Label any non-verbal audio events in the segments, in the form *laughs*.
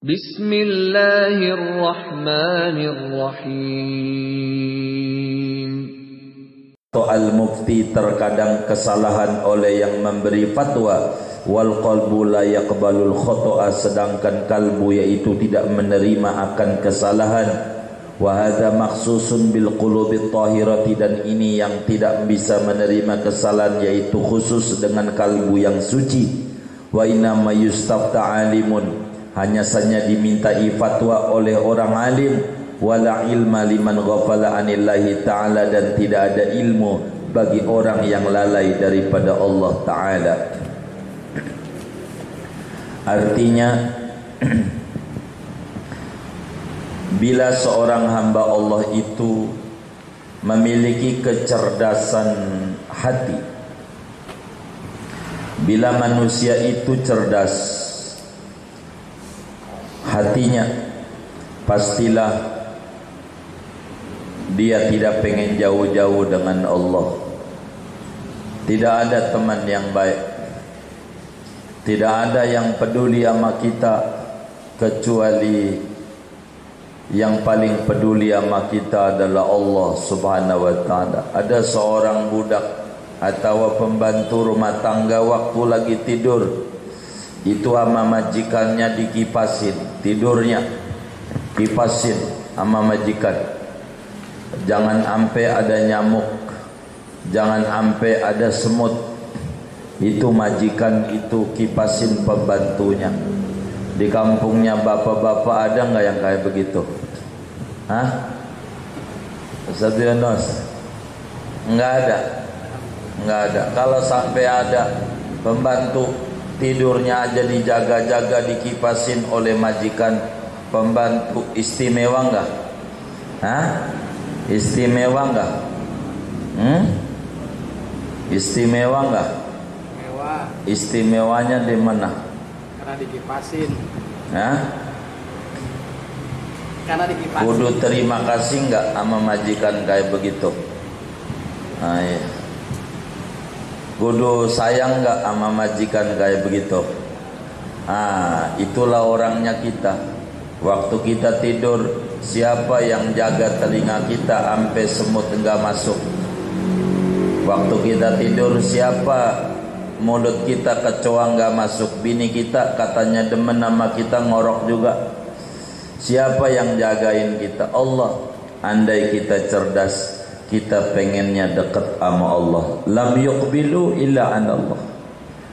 Bismillahirrahmanirrahim. Soal mufti terkadang kesalahan oleh yang memberi fatwa. Wal qalbu la yaqbalul khata'a sedangkan kalbu yaitu tidak menerima akan kesalahan. Wa hadha makhsusun bil qulubi tahirati dan ini yang tidak bisa menerima kesalahan yaitu khusus dengan kalbu yang suci. Wa inna ma yustafta alimun hanya saja dimintai fatwa oleh orang alim wala ilma liman ghafala anillahi ta'ala dan tidak ada ilmu bagi orang yang lalai daripada Allah ta'ala. Artinya *clears throat* bila seorang hamba Allah itu memiliki kecerdasan hati bila manusia itu cerdas hatinya pastilah dia tidak pengen jauh-jauh dengan Allah. Tidak ada teman yang baik. Tidak ada yang peduli sama kita kecuali yang paling peduli sama kita adalah Allah subhanahu wa ta'ala. Ada seorang budak atau pembantu rumah tangga waktu lagi tidur itu ama majikannya dikipasin tidurnya kipasin ama majikan. Jangan ampe ada nyamuk jangan ampe ada semut. Itu majikan itu kipasin pembantunya. Di kampungnya bapak-bapak ada enggak yang kayak begitu? Hah? Ustaz enggak ada. Enggak ada. Kalau sampai ada pembantu tidurnya aja dijaga-jaga dikipasin oleh majikan pembantu istimewa enggak? Hah? Istimewa enggak? Hmm? Istimewa enggak? Mewah. Istimewanya di mana? Karena dikipasin. Hah? Karena dikipasin. Kudu terima kasih enggak sama majikan kayak begitu? Ah, iya. Kudu sayang enggak sama majikan kayak begitu? Ah, itulah orangnya kita. Waktu kita tidur, siapa yang jaga telinga kita sampai semut enggak masuk? Waktu kita tidur, siapa mulut kita kecoa enggak masuk? Bini kita katanya demen nama kita ngorok juga. Siapa yang jagain kita? Allah. Andai kita cerdas, kita pengennya dekat sama Allah. Lam yuqbilu illa an Allah.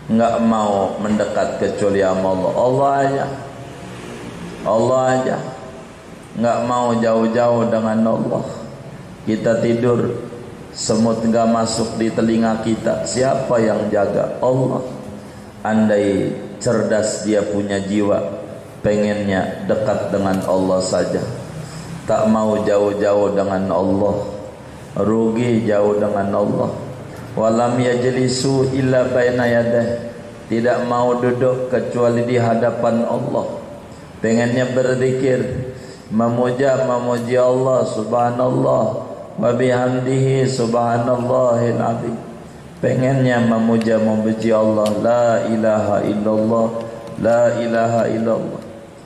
Enggak mau mendekat kecuali sama Allah. Allah aja. Allah aja. Enggak mau jauh-jauh dengan Allah. Kita tidur semut enggak masuk di telinga kita. Siapa yang jaga? Allah. Andai cerdas dia punya jiwa pengennya dekat dengan Allah saja. Tak mau jauh-jauh dengan Allah rugi jauh dengan Allah. Walam yajlisu illa baina yadah tidak mau duduk kecuali di hadapan Allah. Pengennya berzikir memuja memuji Allah subhanallah wa bihamdihi subhanallahil azim. Pengennya memuja memuji Allah la ilaha illallah la ilaha illallah.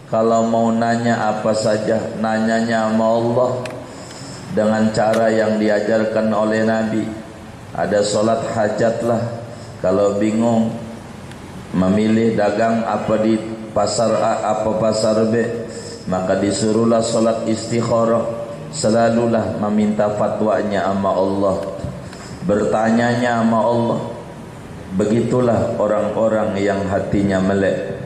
Kalau mau nanya apa saja nanyanya sama Allah dengan cara yang diajarkan oleh Nabi. Ada solat hajatlah. Kalau bingung memilih dagang apa di pasar A apa pasar B, maka disuruhlah solat istikharah. Selalulah meminta fatwanya sama Allah. Bertanyanya sama Allah. Begitulah orang-orang yang hatinya melek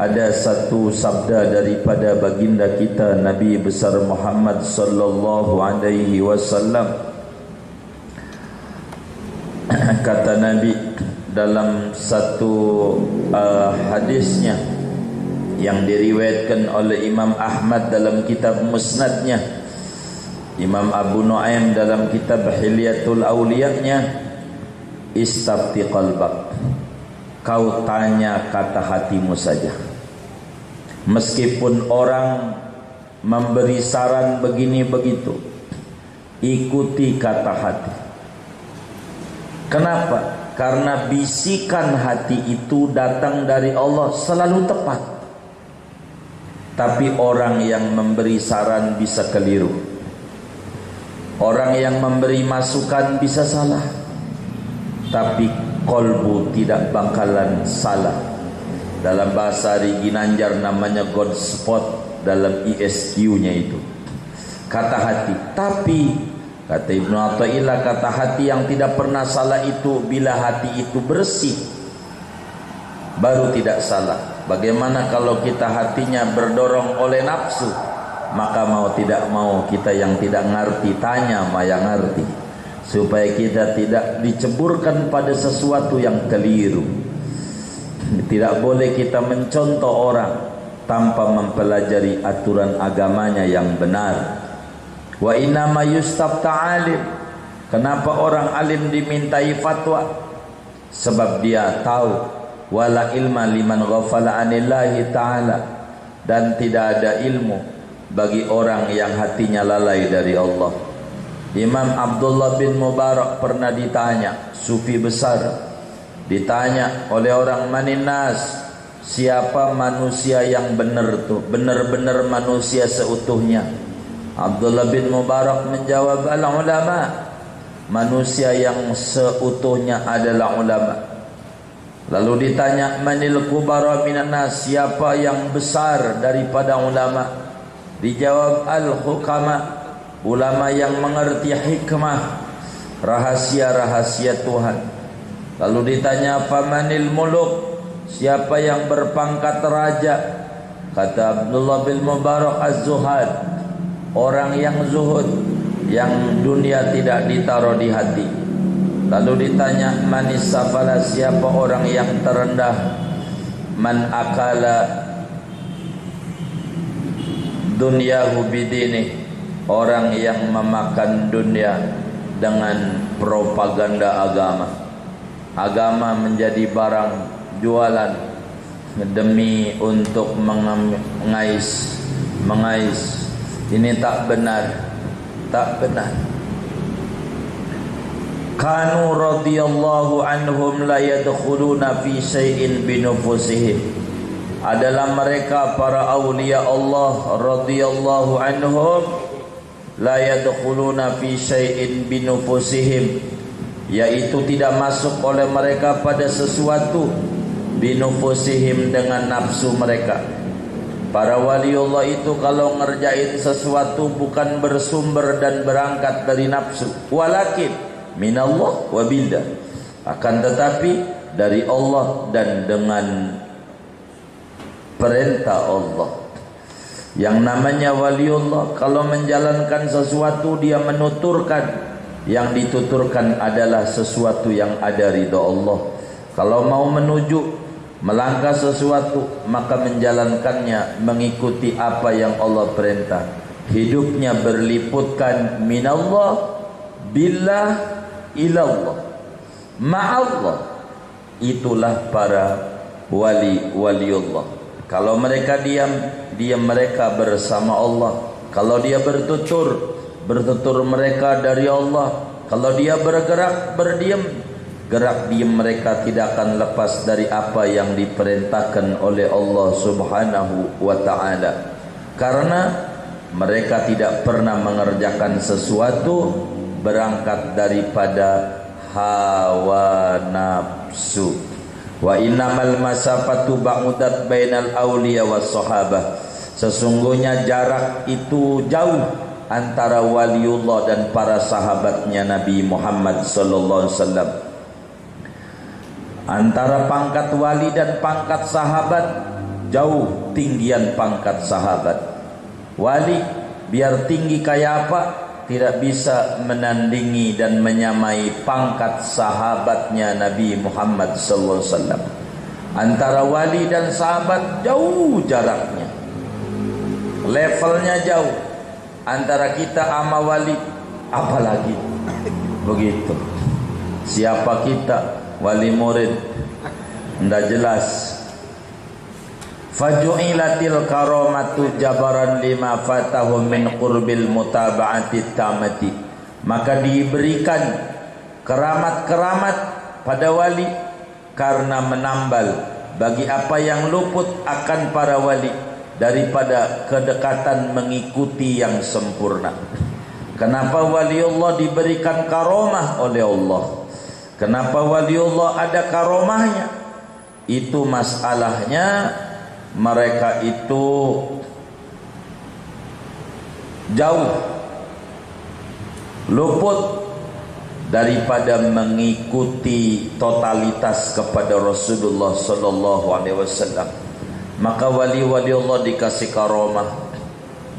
ada satu sabda daripada baginda kita Nabi besar Muhammad sallallahu alaihi wasallam. *clears throat* Kata Nabi dalam satu uh, hadisnya yang diriwayatkan oleh Imam Ahmad dalam kitab Musnadnya Imam Abu Nuaim dalam kitab Hilyatul Auliyahnya istafti qalbak kau tanya kata hatimu saja meskipun orang memberi saran begini begitu ikuti kata hati. Kenapa? Karena bisikan hati itu datang dari Allah selalu tepat. Tapi orang yang memberi saran bisa keliru. Orang yang memberi masukan bisa salah. Tapi kolbu tidak bakalan salah dalam bahasa hari Ginanjar namanya God spot dalam ESQ-nya itu. Kata hati. Tapi kata Ibnu Athaillah kata hati yang tidak pernah salah itu bila hati itu bersih baru tidak salah. Bagaimana kalau kita hatinya berdorong oleh nafsu Maka mau tidak mau kita yang tidak ngerti Tanya ma yang ngerti. Supaya kita tidak diceburkan pada sesuatu yang keliru Tidak boleh kita mencontoh orang Tanpa mempelajari aturan agamanya yang benar. Wa inna ma yustab ta'alim Kenapa orang alim dimintai fatwa? Sebab dia tahu wala ilma liman ghafala anillahi ta'ala. Dan tidak ada ilmu bagi orang yang hatinya lalai dari Allah. Imam Abdullah bin Mubarak pernah ditanya sufi besar ditanya oleh orang maninas siapa manusia yang benar tu benar-benar manusia seutuhnya Abdullah bin Mubarak menjawab al ulama manusia yang seutuhnya adalah ulama Lalu ditanya manil kubara minan nas siapa yang besar daripada ulama? Dijawab al hukama ulama yang mengerti hikmah rahasia-rahasia Tuhan. Lalu ditanya apa manil muluk siapa yang berpangkat raja? Kata Abdullah bin Mubarak az-Zuhad orang yang zuhud yang dunia tidak ditaruh di hati. Lalu ditanya manis safala siapa orang yang terendah Man akala Dunyahu bidini Orang yang memakan dunia Dengan propaganda agama Agama menjadi barang jualan Demi untuk mengais Mengais. Ini tak benar Tak benar. Kanu radhiyallahu anhum la yadkhuluna fi shay'in bi adalah mereka para aulia Allah radhiyallahu anhum la yadkhuluna fi shay'in bi yaitu tidak masuk oleh mereka pada sesuatu bi nufusihim dengan nafsu mereka. Para wali Allah itu kalau ngerjain sesuatu bukan bersumber dan berangkat dari nafsu. Walakin minallah wa billah. Akan tetapi dari Allah dan dengan perintah Allah. Yang namanya waliullah kalau menjalankan sesuatu dia menuturkan yang dituturkan adalah sesuatu yang ada ridha Allah. Kalau mau menuju melangkah sesuatu maka menjalankannya mengikuti apa yang Allah perintah. Hidupnya berliputkan minallah billah ilallah. Ma'allah. Itulah para wali waliullah. Kalau mereka diam diam mereka bersama Allah. Kalau dia bertutur bertutur mereka dari Allah. Kalau dia bergerak berdiam. Gerak diam mereka tidak akan lepas dari apa yang diperintahkan oleh Allah Subhanahu wa taala. Karena mereka tidak pernah mengerjakan sesuatu berangkat daripada hawa nafsu. Wa innamal masafatu ba'udat bainal awliya was sahabah. Sesungguhnya jarak itu jauh antara waliullah dan para sahabatnya Nabi Muhammad sallallahu alaihi wasallam antara pangkat wali dan pangkat sahabat jauh tinggian pangkat sahabat wali biar tinggi kayak apa tidak bisa menandingi dan menyamai pangkat sahabatnya Nabi Muhammad sallallahu alaihi wasallam. Antara wali dan sahabat jauh jaraknya. Levelnya jauh. Antara kita sama wali apalagi begitu. Siapa kita? Wali murid. Tidak jelas faju'ilatil karamatu jabaran lima fatahu min qurbil mutaba'ati tamati maka diberikan keramat-keramat pada wali karena menambal bagi apa yang luput akan para wali daripada kedekatan mengikuti yang sempurna. Kenapa waliullah diberikan karomah oleh Allah? Kenapa waliullah ada karomahnya? Itu masalahnya mereka itu jauh luput daripada mengikuti totalitas kepada Rasulullah sallallahu alaihi wasallam maka wali-wali Allah dikasih karomah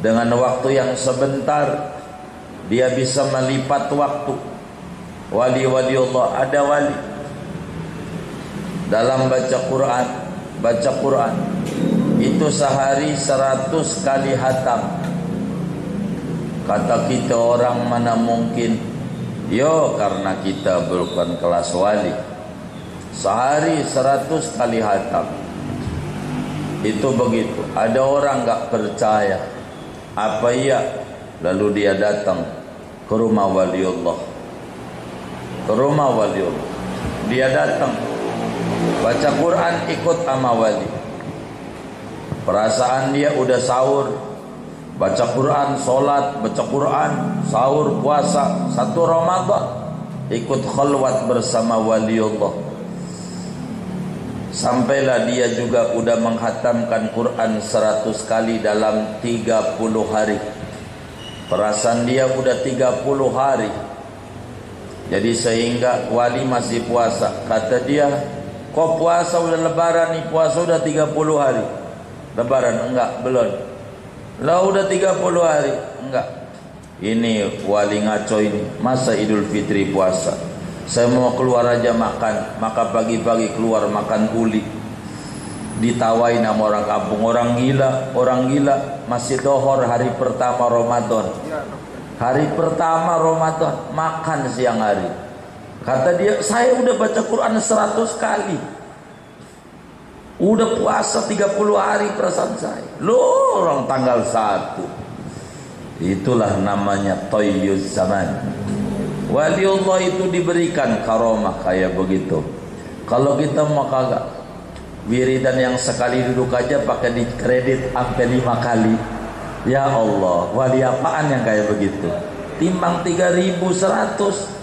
dengan waktu yang sebentar dia bisa melipat waktu. Wali-wali Allah ada wali. Dalam baca Quran baca Quran itu sehari seratus kali hatam. Kata kita orang mana mungkin? Yo karena kita bukan kelas wali. Sehari seratus kali hatam itu begitu. Ada orang tak percaya. Apa iya? Lalu dia datang ke rumah waliullah. Ke rumah waliullah. Dia datang. Baca Quran ikut sama wali. Perasaan dia udah sahur. Baca Quran solat baca Quran sahur puasa. Satu Ramadan ikut khalwat bersama waliullah sampailah dia juga udah menghatamkan Quran seratus kali dalam tiga puluh hari Perasaan dia sudah 30 hari. Jadi sehingga wali masih puasa. Kata dia, kau puasa sudah lebaran ni, puasa sudah 30 hari. Lebaran enggak, belum. Lah sudah 30 hari, enggak. Ini wali ngaco ini, masa Idul Fitri puasa. Saya mau keluar aja makan, maka pagi-pagi keluar makan uli. Ditawai nama orang kampung, orang gila, orang gila. Masih dohor hari pertama Ramadan. Hari pertama Ramadan makan siang hari. Kata dia saya udah baca Quran 100 kali. Udah puasa 30 hari perasaan saya. Lo orang tanggal 1 itulah namanya toyuz zaman wali Allah itu diberikan karomah kayak begitu. Kalau kita mau kagak wiridan yang sekali duduk aja pakai di kredit sampai lima kali. Ya Allah wali apaan yang kayak begitu? Timbang 3100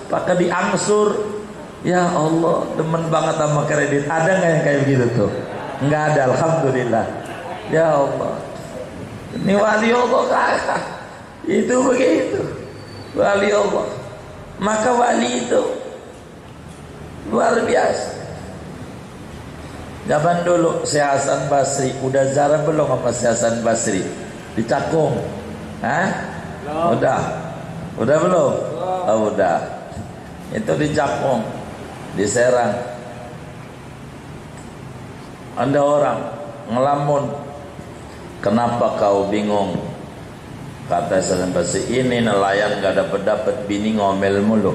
pakai diangsur ya Allah demen banget sama kredit. Ada nggak yang kayak begitu tuh? Nggak ada Alhamdulillah. Ya Allah. Ini wali Allah kakak itu begitu. Wali Allah maka wali itu luar biasa Zaman dulu Syekh Hasan Basri udah zarah belum apa Syekh Hasan Basri? Di Cakung. Hah? Belum. Udah. Udah belum? Belum. Oh, udah. Itu di Cakung. Di Serang. Ada orang ngelamun. Kenapa kau bingung? Kata Hasan Basri, ini nelayan gak dapat dapat bini ngomel mulu.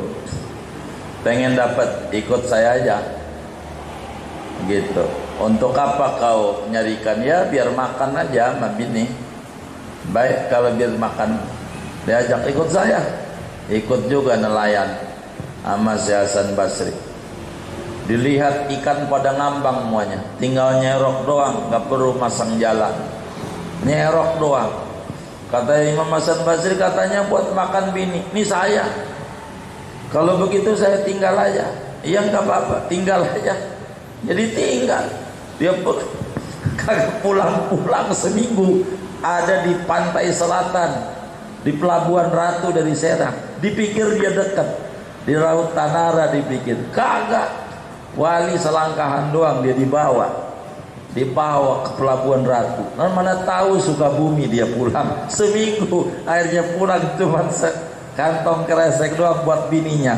Pengen dapat ikut saya aja. Gitu. Untuk apa kau nyarikan ya biar makan aja sama bini. Baik kalau biar makan diajak ikut saya. Ikut juga nelayan sama si Hasan Basri. Dilihat ikan pada ngambang semuanya, tinggal nyerok doang, enggak perlu masang jalan. Nyerok doang. Kata Imam Hasan Basri katanya buat makan bini. Ini saya. Kalau begitu saya tinggal aja. Iya enggak apa-apa, tinggal aja. Jadi tinggal dia *laughs* kagak pulang-pulang seminggu ada di pantai selatan di pelabuhan Ratu dari Serang dipikir dia dekat di Laut Tanara dipikir kagak wali selangkahan doang dia dibawa dibawa ke pelabuhan Ratu dan mana tahu suka bumi dia pulang *laughs* seminggu akhirnya pulang cuma kantong kresek doang buat bininya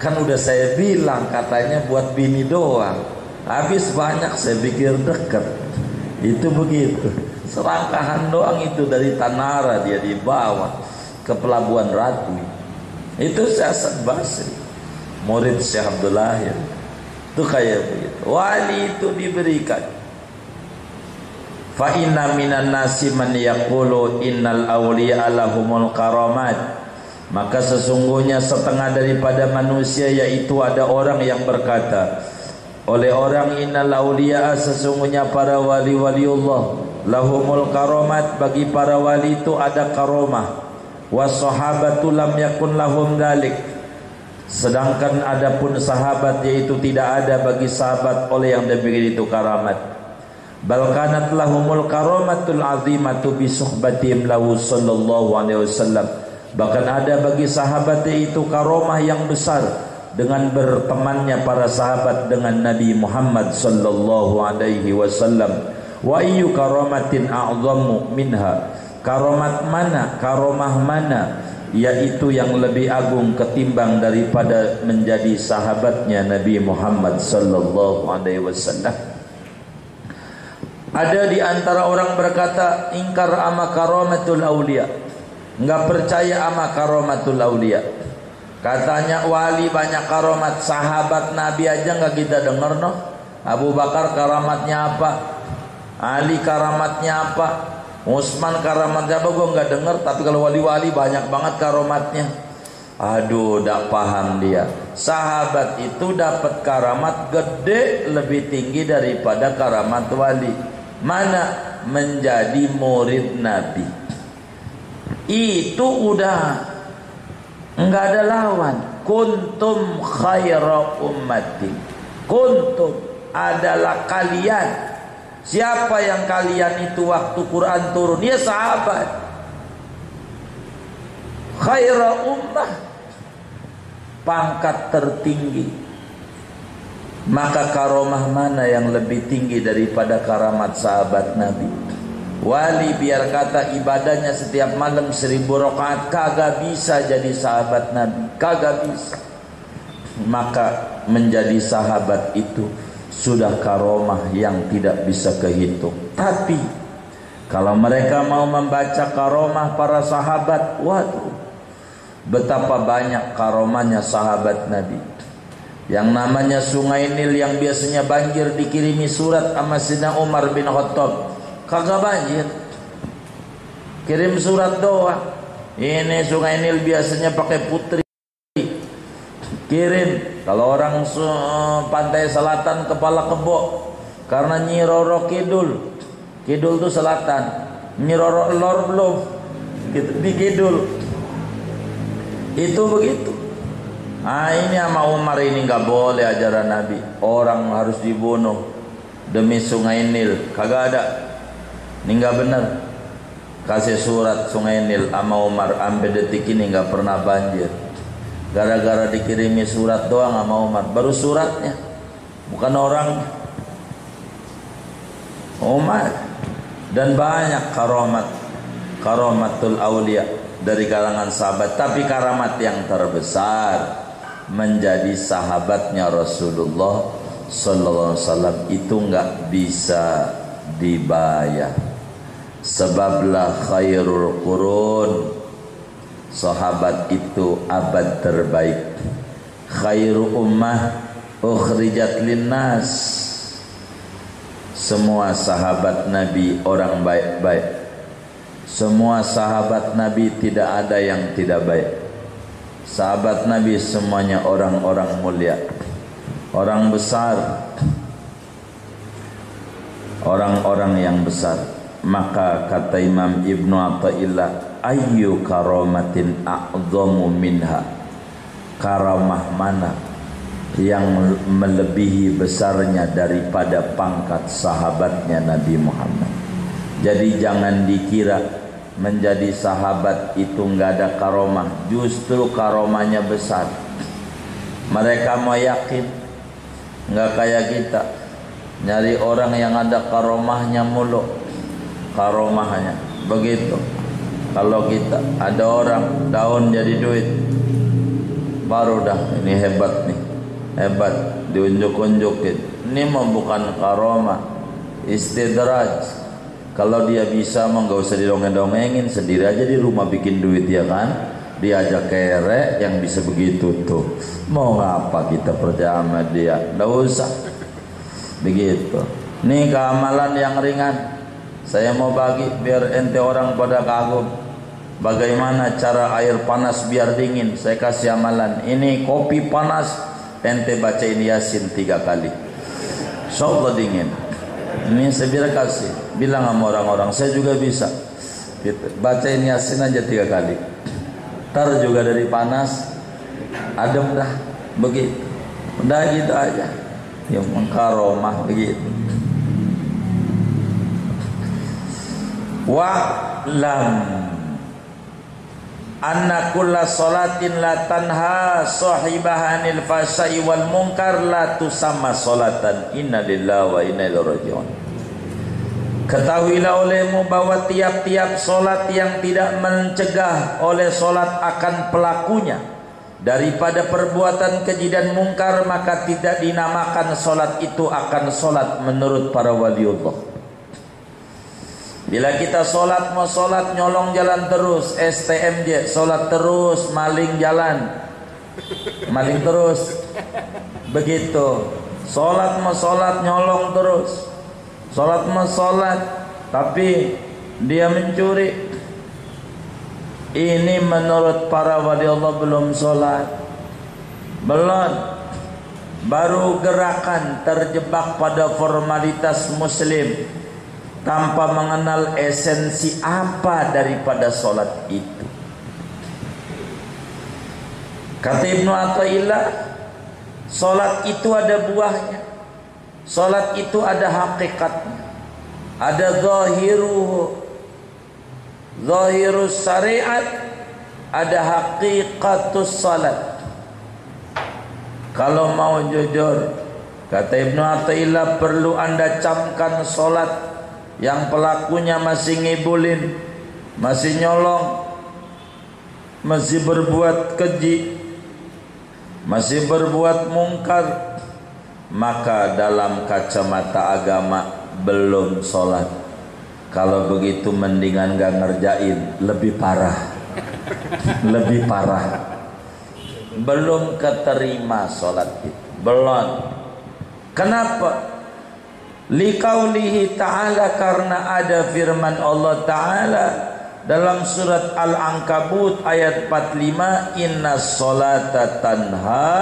kan udah saya bilang katanya buat bini doang Habis banyak saya pikir dekat. *laughs* Itu begitu. Serangkahan doang itu dari Tanara dia dibawa ke pelabuhan Ratu. Itu Syekh Basri. Murid Syekh Abdullah ya. Itu kayak begitu. Wali itu diberikan. Fa inna minan nasi man yaqulu innal awliya lahumul karamat. Maka sesungguhnya setengah daripada manusia yaitu ada orang yang berkata oleh orang innal auliya sesungguhnya para wali wali Allah lahumul karomat bagi para wali itu ada karomah. Was sahabatu lam yakun lahum dalik sedangkan adapun sahabat yaitu tidak ada bagi sahabat oleh yang demikian itu karamat bal kanat lahumul karamatul azimatu bi suhbatihim lahu sallallahu alaihi wasallam. Bahkan ada bagi sahabat yaitu karomah yang besar dengan bertemannya para sahabat dengan Nabi Muhammad sallallahu alaihi wasallam. Wa ayyu karamatin a'zamu minha? Karomat mana? Karomah mana? Yaitu yang lebih agung ketimbang daripada menjadi sahabatnya Nabi Muhammad sallallahu alaihi wasallam ada di antara orang berkata ingkar ama karomatul aulia. Enggak percaya ama karomatul aulia. Katanya wali banyak karomat. Sahabat nabi aja enggak kita dengar no Abu Bakar karamatnya apa? Ali karamatnya apa? Usman karamatnya apa? Gue nggak dengar. Tapi kalau wali-wali banyak banget karamatnya aduh tak paham dia. Sahabat itu dapat karamat gede lebih tinggi daripada karamat wali mana menjadi murid nabi itu udah nggak ada lawan kuntum khaira ummati kuntum adalah kalian Siapa yang kalian itu waktu Quran turun? Ya sahabat. Khaira ummah. Pangkat tertinggi. Maka karomah mana yang lebih tinggi daripada karamat sahabat Nabi? Wali biar kata ibadahnya setiap malam seribu rakaat kagak bisa jadi sahabat Nabi, kagak bisa. Maka menjadi sahabat itu sudah karomah yang tidak bisa kehitung. Tapi kalau mereka mau membaca karomah para sahabat, waduh, betapa banyak karomahnya sahabat Nabi. Yang namanya Sungai Nil yang biasanya banjir dikirimi surat sama Sina Umar bin Khattab. Kagak banjir. Kirim surat doa. Ini Sungai Nil biasanya pakai putri. Kirim kalau orang pantai selatan kepala kebo karena Nyiroro Kidul. Kidul itu selatan. Nyiroro Lor belum. Gitu di Kidul. Itu begitu. Ah ini sama Umar ini nggak boleh ajaran Nabi. Orang harus dibunuh demi Sungai Nil. Kagak ada. Ini nggak benar. Kasih surat Sungai Nil sama Umar ambil detik ini nggak pernah banjir. Gara-gara dikirimi surat doang sama Umar Baru suratnya Bukan orang Umar Dan banyak karomat Karomatul awliya Dari kalangan sahabat Tapi karamat yang terbesar Menjadi sahabatnya Rasulullah Sallallahu Alaihi Wasallam Itu enggak bisa dibayar. Sebablah khairul qurun. Sahabat itu abad terbaik. Khairu ummah ukhrijat linnas. Semua sahabat nabi orang baik-baik. Semua sahabat nabi tidak ada yang tidak baik sahabat nabi semuanya orang-orang mulia. Orang besar. Orang-orang yang besar. Maka kata Imam Ibnu Athaillah ayyu karamatin a'zamu minha? Karamah mana yang melebihi besarnya daripada pangkat sahabatnya Nabi Muhammad? Jadi jangan dikira menjadi sahabat itu enggak ada karomah justru karomahnya besar. Mereka mau yakin enggak kayak kita. Nyari orang yang ada karomahnya mulu karomahnya. Begitu. Kalau kita ada orang daun jadi duit. Baru dah ini hebat nih. Hebat diunjuk-unjukin. Ini mah bukan karomah istidraj kalau dia bisa mah enggak usah didongeng-dongengin sendiri aja di rumah bikin duit ya kan diajak kere yang bisa begitu tuh mau ngapa kita percaya sama dia enggak usah begitu ini keamalan yang ringan saya mau bagi biar ente orang pada kagum Bagaimana cara air panas biar dingin? Saya kasih amalan. Ini kopi panas, ente bacain Yasin tiga kali. Insyaallah dingin. Ini saya biar kasih. Bilang sama orang-orang. Saya juga bisa. Gitu. bacain yasin aja tiga kali. Tar juga dari panas adem dah begitu. Udah gitu aja. Yang mengkaromah begitu. Wa lam. Anna kulla salatin la tanha sahibahanil fasai wal munkar la tusamma salatan. Inna lillahi wa inna ilaihi rajiun Ketahuilah olehmu bahwa tiap-tiap solat yang tidak mencegah oleh solat akan pelakunya. Daripada perbuatan keji dan mungkar maka tidak dinamakan solat itu akan solat menurut para waliullah. Bila kita solat mau solat nyolong jalan terus. STMJ solat terus maling jalan. Maling terus. Begitu. Solat mau solat nyolong terus solat mau solat tapi dia mencuri ini menurut para wali Allah belum solat belum baru gerakan terjebak pada formalitas muslim tanpa mengenal esensi apa daripada solat itu. Kata Ibnu Athaillah, solat itu ada buahnya. Solat itu ada hakikatnya. Ada zahiruhu. Zahirus syariat ada hakikatus salat. Kalau mau jujur, kata Ibnu Athaillah perlu anda camkan solat yang pelakunya masih ngibulin masih nyolong masih berbuat keji masih berbuat mungkar maka dalam kacamata agama belum solat kalau begitu mendingan gak ngerjain lebih parah. *laughs* Lebih parah. Belum keterima solat itu. Belum. Kenapa? Liqaulihi ta'ala karena ada firman Allah ta'ala dalam surat Al-Ankabut ayat 45 inna salata tanha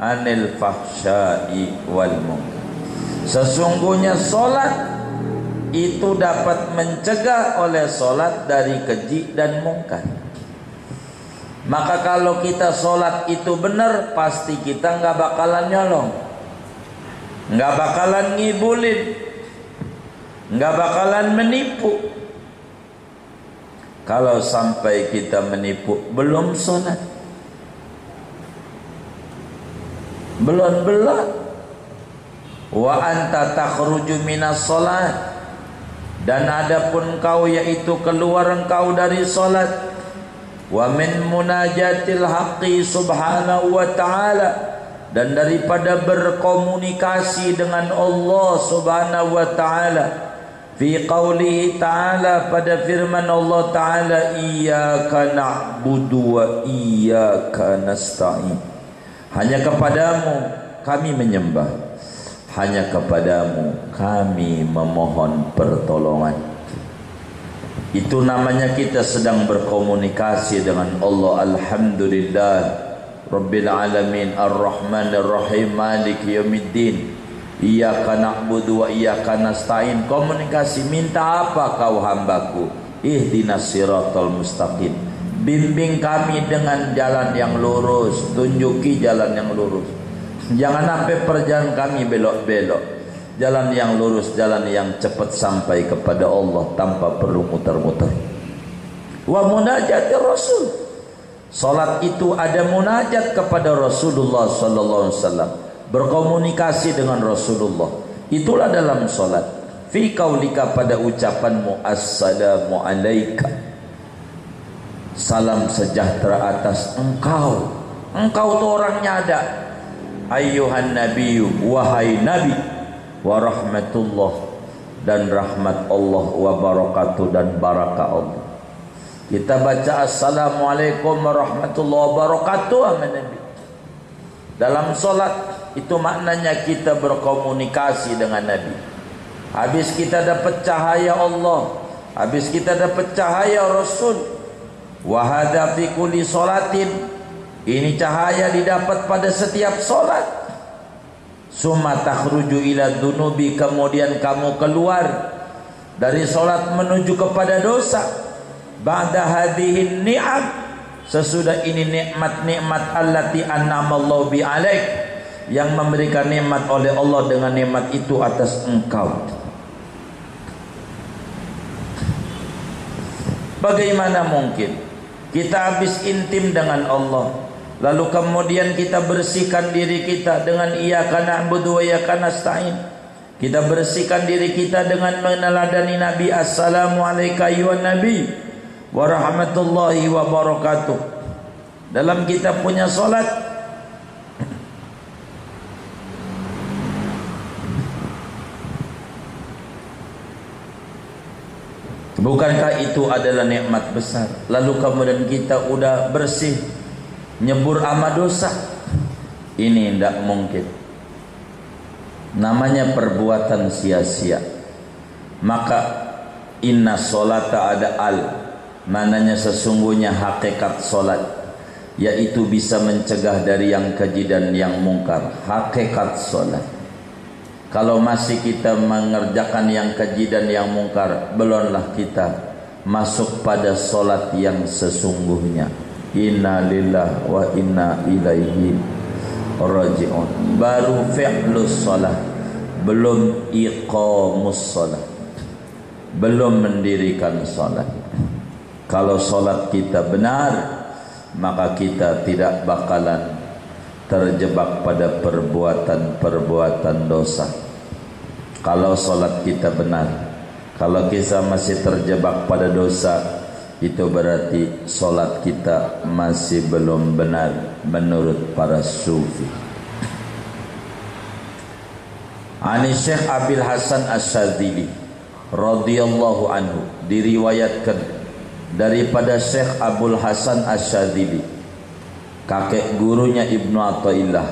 anil fahsyai wal munkar sesungguhnya solat itu dapat mencegah oleh solat dari keji dan mungkar. Maka kalau kita solat itu benar pasti kita enggak bakalan nyolong. Enggak bakalan ngibulin. Enggak bakalan menipu. Kalau sampai kita menipu Belum solat Belum-belum Wa anta takhruju minas solat Dan adapun kau yaitu keluar engkau dari solat Wa min munajatil haqqi subhanahu wa ta'ala. Dan daripada berkomunikasi dengan Allah Subhanahu wa taala. Fi qoulihi taala pada firman Allah taala iyyaka na'budu wa iyyaka nasta'in hanya kepadamu kami menyembah. Hanya kepadamu kami memohon pertolongan. Itu namanya kita sedang berkomunikasi dengan Allah. Alhamdulillah. Rabbil alamin. Ar-rahmanir rahim malik yaumiddin. Iyyaka na'budu wa iyyaka nasta'in. Komunikasi minta apa kau hambaku? Ihdinas siratal mustaqim bimbing kami dengan jalan yang lurus tunjuki jalan yang lurus jangan sampai perjalanan kami belok-belok jalan yang lurus jalan yang cepat sampai kepada Allah tanpa perlu muter-muter wa munajatir rasul Salat itu ada munajat kepada Rasulullah sallallahu alaihi wasallam, berkomunikasi dengan Rasulullah. Itulah dalam salat. Fi qaulika pada ucapanmu assalamu alayka. Salam sejahtera atas engkau. Engkau tu orangnya ada. Ayuhan nabiyyu wahai nabi wa rahmatullah dan rahmat Allah wa barakatuh dan barakah Allah. Kita baca Assalamualaikum warahmatullahi wabarakatuh Amin Nabi Dalam solat Itu maknanya kita berkomunikasi dengan Nabi Habis kita dapat cahaya Allah Habis kita dapat cahaya Rasul Wahada fi kulli solatin Ini cahaya didapat pada setiap solat Summa takhruju ila dunubi Kemudian kamu keluar dari solat menuju kepada dosa. Ba'da hadhihi ni'am sesudah ini nikmat-nikmat allati an'amallahu bi alaik yang memberikan nikmat oleh Allah dengan nikmat itu atas engkau. Bagaimana mungkin kita habis intim dengan Allah. Lalu kemudian kita bersihkan diri kita dengan iya kana budu wa iya kana kita bersihkan diri kita dengan meneladani Nabi. Assalamualaikum ya Nabi. Warahmatullahi wabarakatuh Dalam kita punya solat Bukankah itu adalah nikmat besar? Lalu kemudian kita sudah bersih Nyebur amat dosa? Ini tidak mungkin. Namanya perbuatan sia-sia. Maka inna solata ada al. Mananya sesungguhnya hakikat solat. Yaitu bisa mencegah dari yang keji dan yang mungkar. Hakikat solat kalau masih kita mengerjakan yang keji dan yang mungkar belumlah kita masuk pada solat yang sesungguhnya. Inna lillah wa inna ilaihi raji'un. Baru fi'lus salat belum iqamus salat belum mendirikan salat kalau salat kita benar maka kita tidak bakalan terjebak pada perbuatan-perbuatan dosa kalau salat kita benar kalau kita masih terjebak pada dosa itu berarti solat kita masih belum benar menurut para sufi. Ani Syekh Abil Hasan As-Sadzili radhiyallahu anhu diriwayatkan daripada Syekh Abdul Hasan As-Sadzili kakek gurunya Ibnu Athaillah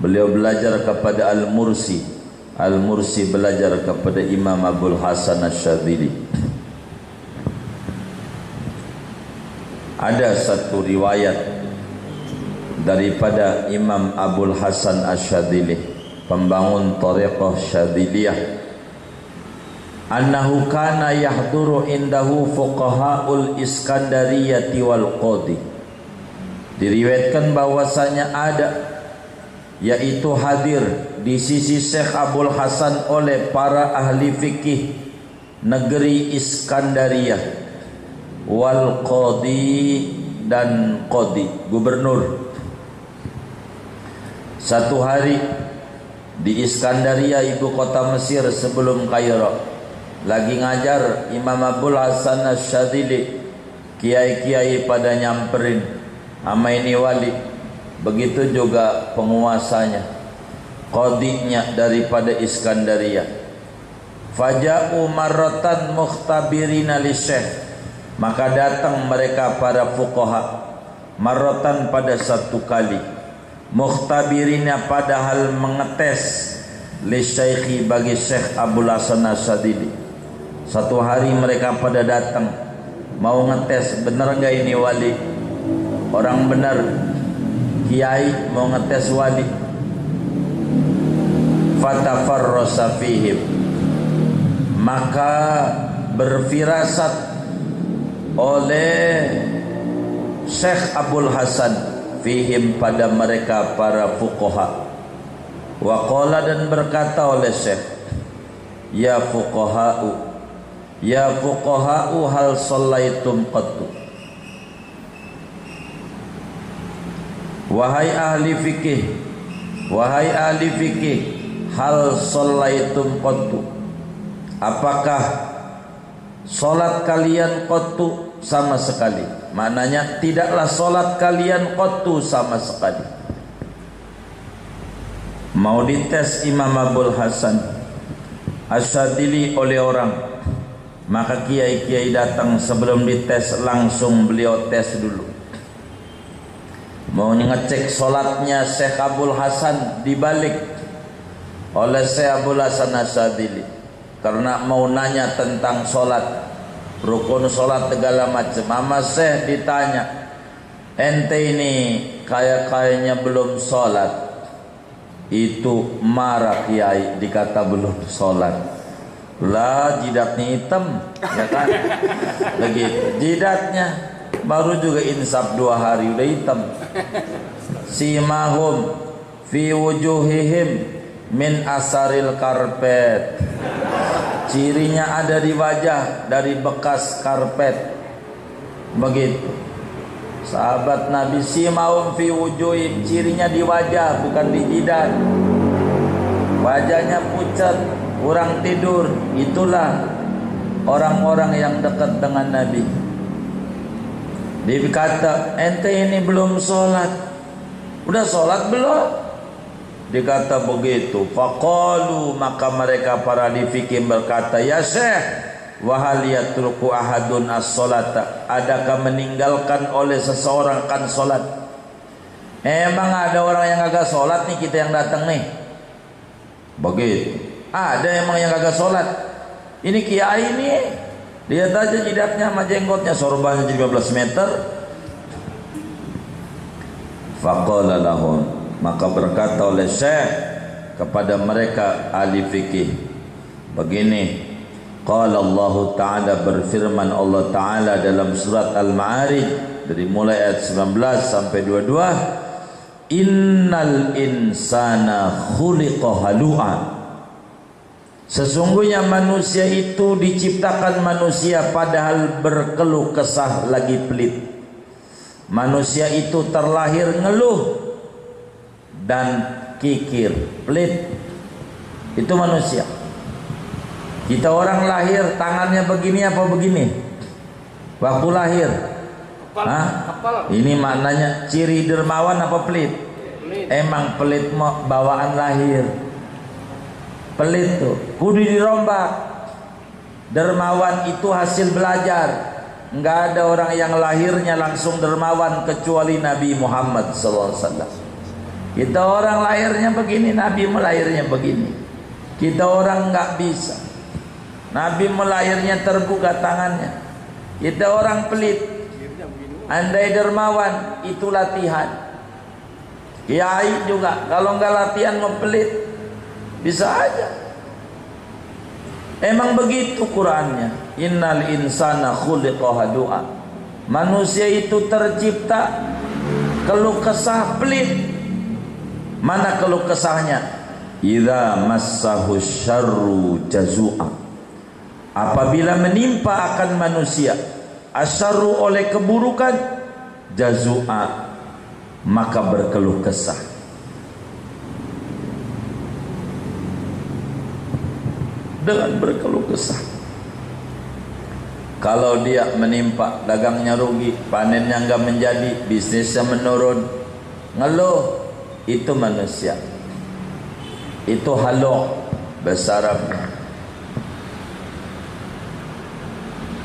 beliau belajar kepada Al-Mursi. Al-Mursi belajar kepada Imam Abdul Hasan As-Sadzili ada satu riwayat daripada Imam Abdul Hasan Asyadili pembangun tariqah Syadiliyah annahu kana yahduru indahu fuqaha'ul iskandariyati wal qadi diriwayatkan bahwasanya ada yaitu hadir di sisi Syekh Abdul Hasan oleh para ahli fikih negeri Iskandariyah. Wal qadi dan qadi gubernur. Satu hari di Iskandaria ibu kota Mesir sebelum Kairo. Lagi ngajar Imam Abdul Hasan Asyadili kiai-kiai pada nyamperin ama ini wali begitu juga penguasanya. Qadinya daripada Iskandaria. Faja'u marratan mukhtabirina li syekh. Maka datang mereka para fuqaha marotan pada satu kali. Mukhtabirina padahal mengetes li syekhi bagi syekh Abu Hasan Asadili satu hari mereka pada datang. Mau ngetes benar enggak ini wali orang benar. Kiai mau ngetes wali fatafarrasa fihim. Maka berfirasat oleh Syekh Abdul Hasan fihim pada mereka para fuqaha. Wa qala dan berkata oleh Syekh ya fuqaha'u ya fuqaha'u hal sallaitum qattu wahai ahli fikih wahai ahli fikih hal sallaitum qattu apakah Solat kalian qattu sama sekali. Maknanya tidaklah solat kalian qattu sama sekali. Mau dites Imam Abdul Hasan Asyadili oleh orang Maka kiai-kiai datang sebelum dites Langsung beliau tes dulu Mau ngecek solatnya Syekh Abdul Hasan Dibalik Oleh Syekh Abdul Hasan Asyadili. Karena mau nanya tentang solat rukun solat segala macam. Mama seh ditanya ente ini kaya kayanya belum solat? Itu marah kiai dikata belum solat. Lah jidatnya hitam ya kan? *laughs* Begitu. Jidatnya baru juga insaf dua hari udah hitam. Simahum fi wujuhihim min asaril karpet. Cirinya ada di wajah dari bekas karpet. Begitu. Sahabat Nabi simahum fi wujuhihim cirinya di wajah bukan di jidat. Wajahnya pucat kurang tidur. Itulah orang-orang yang dekat dengan Nabi dia berkata ente ini belum solat. Udah solat belum? Dia kata begitu. Faqalu maka mereka para difikir berkata ya syekh wahal yatruku ahadun as-salata adakah meninggalkan oleh seseorang kan solat? Emang ada orang yang agak solat nih kita yang datang nih. Begitu. Ada emang yang kagak sholat. Ini kiai ini. Lihat aja jidatnya sama jenggotnya. Sorbannya 15 meter. Faqala lahum. Maka berkata oleh syekh kepada mereka ahli fikih. Begini. Qala Allah Ta'ala berfirman Allah Ta'ala dalam surat Al-Ma'arij. Dari mulai ayat 19 sampai 22. Innal insana khuliqa halu'an. Sesungguhnya manusia itu diciptakan manusia padahal berkeluh kesah lagi pelit. Manusia itu terlahir ngeluh dan kikir, pelit. Itu manusia. Kita orang lahir tangannya begini apa begini? Waktu lahir. Hah? Ini maknanya ciri dermawan apa pelit? Emang pelit bawaan lahir pelit tuh kudu dirombak dermawan itu hasil belajar. Enggak ada orang yang lahirnya langsung dermawan kecuali Nabi Muhammad SAW kita orang lahirnya begini Nabi melahirnya begini. Kita orang enggak bisa. Nabi melahirnya terbuka tangannya. Kita orang pelit. Andai dermawan itu latihan. Kiai juga kalau enggak latihan mau pelit bisa aja. Emang begitu Qurannya. Innal insana khuliqa hadu'a. Manusia itu tercipta keluh kesah pelit. Mana keluh kesahnya? Idza massahu syarru jazua. Apabila menimpa akan manusia asyarru oleh keburukan jazua maka berkeluh kesah. Dengan berkeluh kesah. Kalau dia menimpa dagangnya rugi, panennya enggak menjadi, bisnisnya menurun, ngeluh itu manusia. Itu halu besar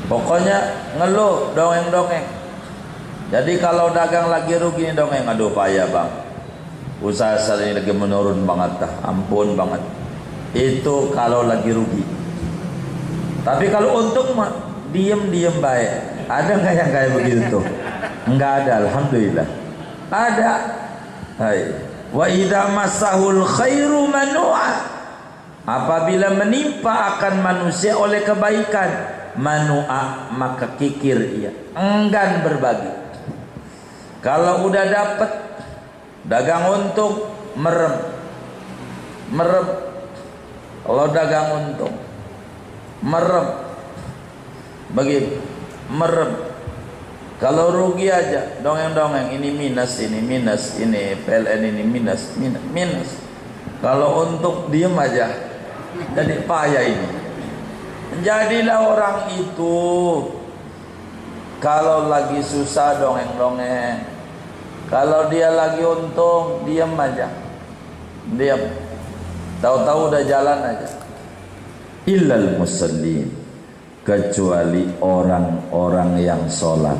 Pokoknya ngeluh dongeng-dongeng. Jadi kalau dagang lagi rugi dongeng, aduh payah bang. Usaha saya lagi menurun banget dah, ampun banget itu kalau lagi rugi. Tapi kalau untung mah diem-diem baik. Ada nggak yang kayak begitu? Tuh nggak ada alhamdulillah. Ada. Hai. Wa idza masahul khairu manua. Apabila menimpa akan manusia oleh kebaikan manua maka kikir ia. Enggan berbagi. Kalau udah dapat dagang untung merem. Merem kalau dagang untung. Merem. Begitu merem. Kalau rugi aja dongeng-dongeng ini minus ini minus ini PLN ini minus minus minus. Kalau untuk diem aja jadi payah ini. Jadilah orang itu kalau lagi susah dongeng-dongeng. Kalau dia lagi untung diam aja. Diam Tahu-tahu udah jalan aja. Illal musallin kecuali orang-orang yang sholat.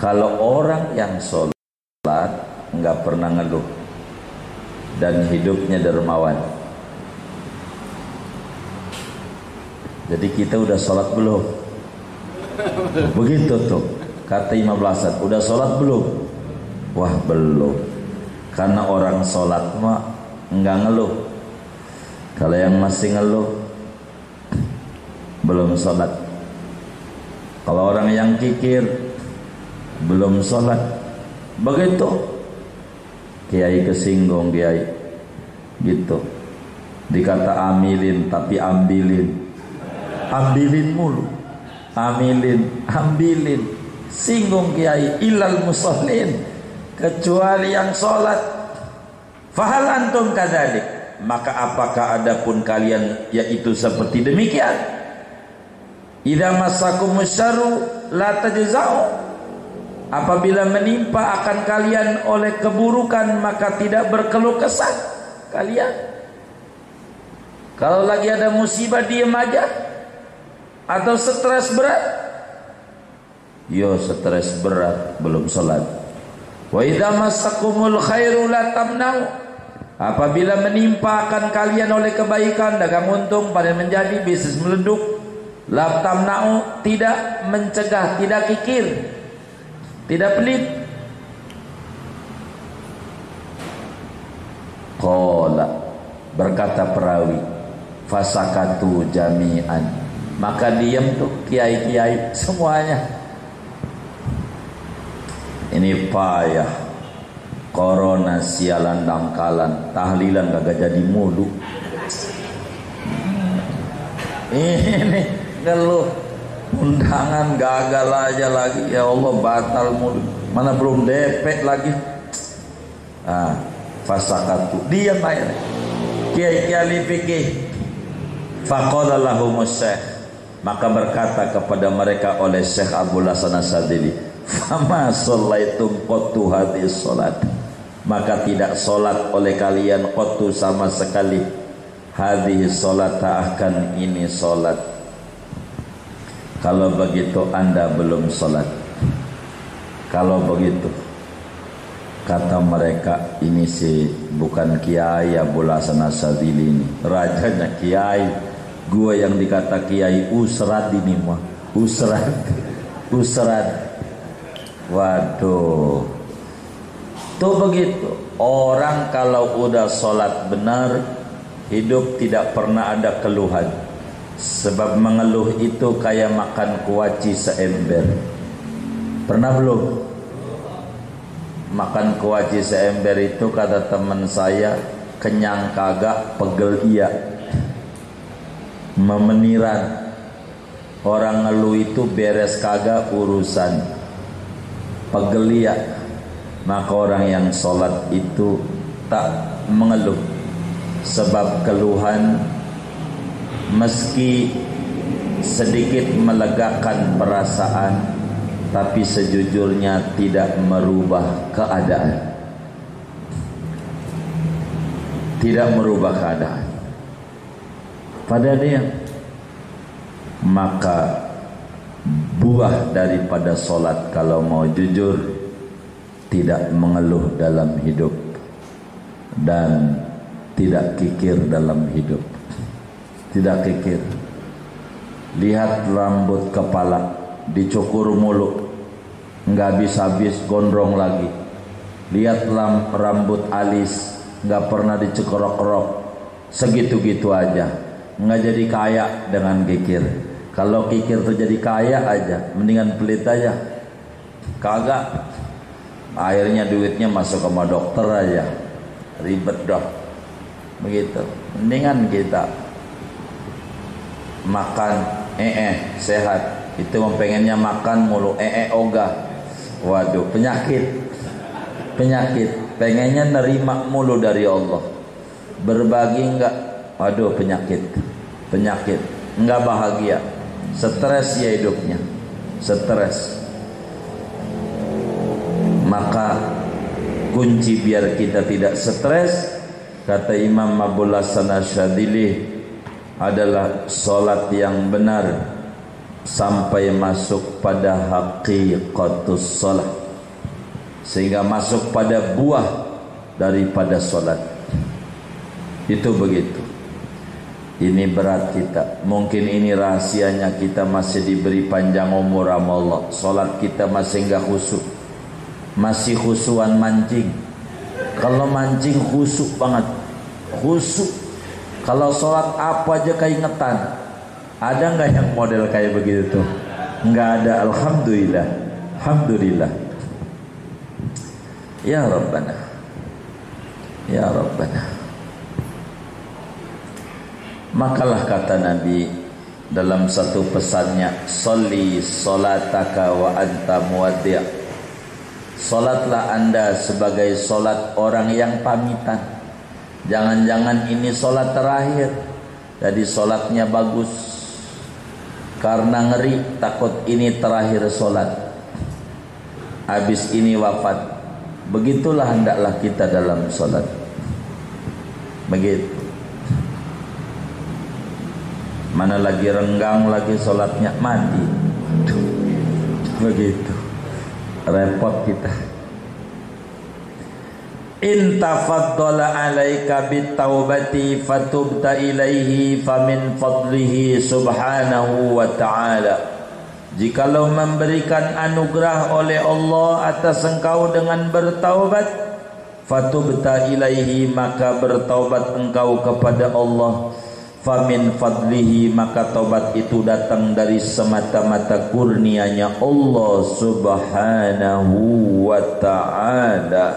Kalau orang yang sholat nggak pernah ngeluh dan hidupnya dermawan. Jadi kita udah sholat belum? *laughs* Begitu tuh kata Imam Hasan. Udah sholat belum? Wah belum. Karena orang sholat mah enggak ngeluh kalau yang masih ngeluh belum sholat. Kalau orang yang kikir belum sholat. Begitu. Kiai kesinggung kiai. Gitu. Dikata amilin tapi ambilin. Ambilin mulu. Amilin ambilin. Singgung kiai ilal musallin. Kecuali yang sholat. Fahal antum kadalik maka apakah ada pun kalian yaitu seperti demikian idza masakum syarru la tajza'u apabila menimpa akan kalian oleh keburukan maka tidak berkeluh kesah kalian kalau lagi ada musibah diam aja atau stres berat? Yo stres berat belum salat. Wa idza masakumul khairu la tamnau. Apabila menimpa akan kalian oleh kebaikan dagang untung pada menjadi bisnis meleduk la tamnau tidak mencegah, tidak kikir. Tidak pelit. Qala berkata perawi fasakatu jami'an maka diam tuh kiai-kiai semuanya ini payah corona sialan dangkalan tahlilan gak jadi mulu ini ngeluh. Undangan gagal aja lagi. Ya Allah batal mulu mana belum DP lagi. Ah fasakatu. Diam aja kiai-kiai fikih. Faqala lahum syekh maka berkata kepada mereka oleh Syekh Abu Hasan Asadili fama sallaitum qattu hadhihi salat maka tidak solat oleh kalian qattu sama sekali. Hadhihi salat akan ini solat. Kalau begitu anda belum solat. Kalau begitu kata mereka ini si bukan kiai Abu Hasan Asadili ini. Rajanya kiai. Gua yang dikata kiai usrat ini mah. Usrat. Usrat. Waduh tuh begitu. Orang kalau udah sholat benar hidup tidak pernah ada keluhan. Sebab mengeluh itu kayak makan kuaci seember. Pernah belum? Makan kuaci seember itu kata teman saya kenyang kagak pegel iya. Memeniran. Orang ngeluh itu beres kagak urusan. Pegelia maka orang yang solat itu tak mengeluh. Sebab keluhan meski sedikit melegakan perasaan tapi sejujurnya tidak merubah keadaan. Tidak merubah keadaan. Pada dia maka buah daripada solat kalau mau jujur tidak mengeluh dalam hidup dan tidak kikir dalam hidup. Tidak kikir. Lihat rambut kepala dicukur mulu enggak habis-habis gondrong lagi. Lihat rambut alis enggak pernah dicekrok-krok segitu-gitu aja. Nggak jadi kaya dengan kikir. Kalau kikir tuh jadi kaya aja mendingan pelit aja. Kagak akhirnya duitnya masuk ke dokter aja. Ribet dok begitu. Mendingan kita makan ee sehat. Itu pengennya makan mulu ee ogah. Waduh penyakit. Penyakit. Pengennya nerima mulu dari Allah. Berbagi enggak? Waduh penyakit. Penyakit. Enggak bahagia. Stres ya hidupnya. Stres Maka Kunci biar kita tidak stres Kata Imam Abdullah Sanasyadili Adalah Solat yang benar Sampai masuk pada Hakikatus solat. Sehingga masuk pada buah Daripada solat. Itu begitu. Ini berat kita. Mungkin ini rahasianya kita masih diberi panjang umur Allah Solat kita masih enggak khusyuk Masih khusuan mancing Kalau mancing khusyuk banget Khusyuk Kalau solat apa aja keingetan Ada nggak yang model kayak begitu tuh? Nggak ada. Alhamdulillah. Alhamdulillah. Ya Rabbana. Ya Rabbana. Makalah kata Nabi dalam satu pesannya, "Shalli salataka wa anta muwaddi'." Salatlah anda sebagai salat orang yang pamitan. Jangan-jangan ini salat terakhir. Jadi salatnya bagus. Karena ngeri takut ini terakhir salat. Habis ini wafat. Begitulah hendaklah kita dalam salat. Begitu. Mana lagi renggang lagi salatnya mati. Begitu. Repot kita. In tafaddala alaika bitaubati fatubta ilaihi famin fadlihi subhanahu wa ta'ala Jikalau memberikan anugerah oleh Allah atas engkau dengan bertaubat Fatubta ilaihi maka bertaubat engkau kepada Allah Famin fadlihi maka taubat itu datang dari semata-mata kurnianya Allah subhanahu wa ta'ala.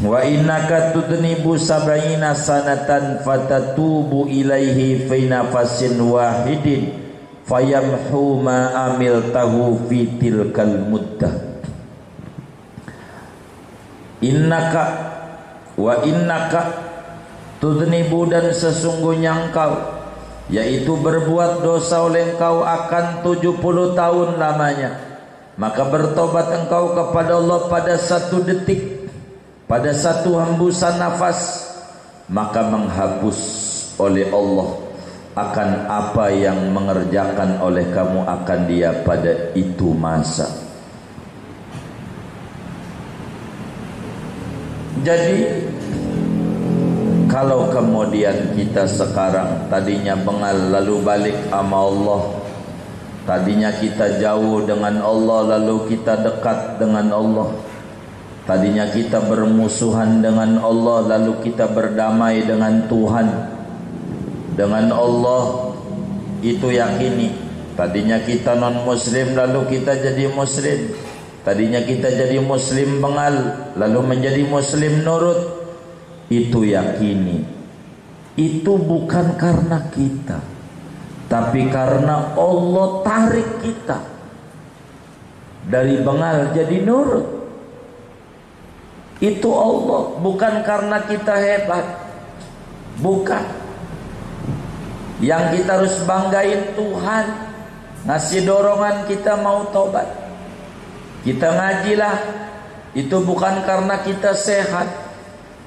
Wa innaka tudnibu sab'ina sanatan fatatubu ilaihi fi nafasin wahidin fayamhu ma amiltahu fi tilkal muddah. Innaka wa innaka tudnibu dan sesungguhnya engkau yaitu berbuat dosa oleh engkau akan 70 tahun lamanya. Maka bertobat engkau kepada Allah pada satu detik pada satu hembusan nafas maka menghapus oleh Allah akan apa yang mengerjakan oleh kamu akan dia pada itu masa. Jadi kalau kemudian kita sekarang tadinya bengal lalu balik sama Allah tadinya kita jauh dengan Allah lalu kita dekat dengan Allah Tadinya kita bermusuhan dengan Allah lalu kita berdamai dengan Tuhan. Dengan Allah itu yakini. Tadinya kita non muslim lalu kita jadi muslim. Tadinya kita jadi muslim bengal lalu menjadi muslim nurut. Itu yakini. Itu bukan karena kita. Tapi karena Allah tarik kita. Dari bengal jadi nurut. Itu Allah bukan karena kita hebat. Bukan. Yang kita harus banggain Tuhan ngasih dorongan kita mau tobat. Kita ngajilah itu bukan karena kita sehat,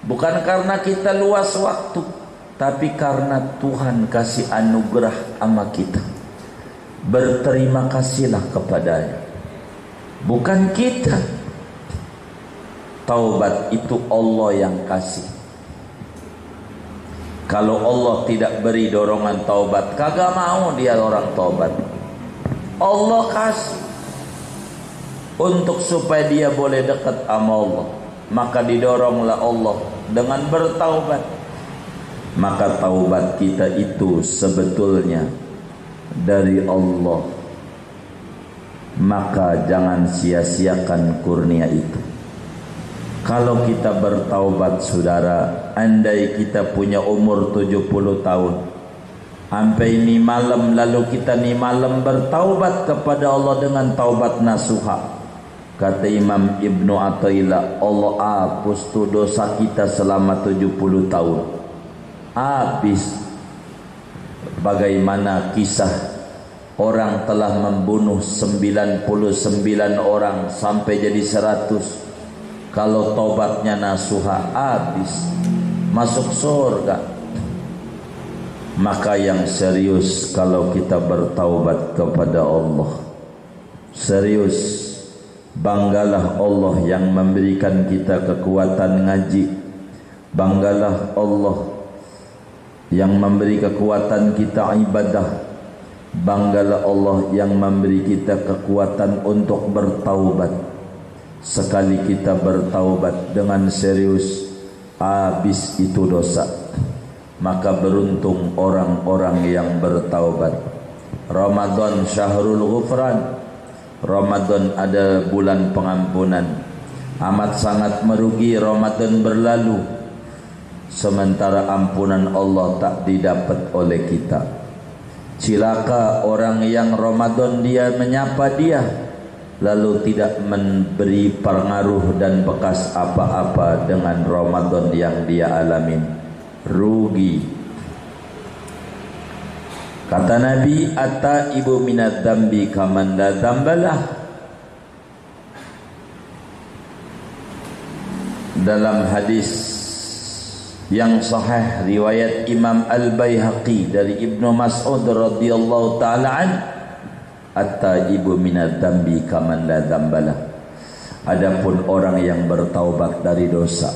bukan karena kita luas waktu, tapi karena Tuhan kasih anugerah sama kita. Berterima kasihlah kepadanya. Bukan kita. Taubat itu Allah yang kasih. Kalau Allah tidak beri dorongan taubat kagak mau dia orang taubat. Allah kasih. Untuk supaya dia boleh dekat sama Allah maka didoronglah Allah dengan bertaubat maka taubat kita itu sebetulnya dari Allah. Maka jangan sia-siakan kurnia itu. Kalau kita bertaubat saudara Andai kita punya umur 70 tahun Sampai ini malam Lalu kita ni malam bertaubat kepada Allah Dengan taubat nasuha Kata Imam Ibn Atta'ila Allah hapus tu dosa kita selama 70 tahun. Habis. Bagaimana kisah Orang telah membunuh 99 orang Sampai jadi 100 kalau tobatnya nasuha habis. Masuk surga. Maka yang serius kalau kita bertaubat kepada Allah. Serius banggalah Allah yang memberikan kita kekuatan ngaji. Banggalah Allah yang memberi kekuatan kita ibadah. Banggalah Allah yang memberi kita kekuatan untuk bertaubat. Sekali kita bertaubat dengan serius habis itu dosa. Maka beruntung orang-orang yang bertaubat. Ramadan syahrul ghufran Ramadan ada bulan pengampunan. Amat sangat merugi Ramadan berlalu. Sementara ampunan Allah tak didapat oleh kita. Cilaka orang yang Ramadan dia menyapa dia lalu tidak memberi pengaruh dan bekas apa-apa dengan Ramadan yang dia alami. Rugi kata Nabi atta ibu minat dambi kamanda dambalah. Dalam hadis yang sahih riwayat Imam Al-Baihaqi dari Ibnu Mas'ud radhiyallahu taala an at-taibu minadz dzambi kaman la dzambala adapun orang yang bertaubat dari dosa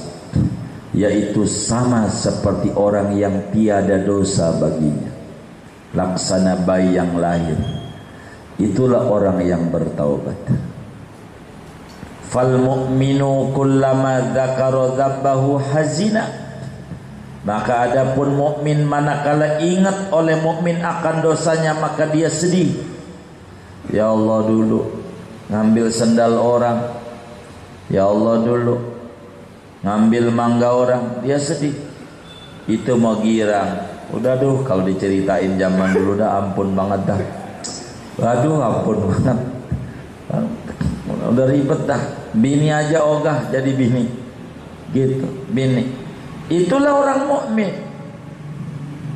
yaitu sama seperti orang yang tiada dosa baginya laksana bayi yang lahir. Itulah orang yang bertaubat. Fal mu'minu kullama dzakara dzabbahu hazina. Maka adapun mukmin manakala ingat oleh mukmin akan dosanya maka dia sedih. Ya Allah dulu ngambil sendal orang. Ya Allah dulu ngambil mangga orang. Dia sedih. Itu mau girang udah duh kalau diceritain zaman dulu dah ampun banget dah. Aduh ampun banget. Udah ribet dah. Bini aja ogah jadi bini. Gitu bini. Itulah orang mukmin.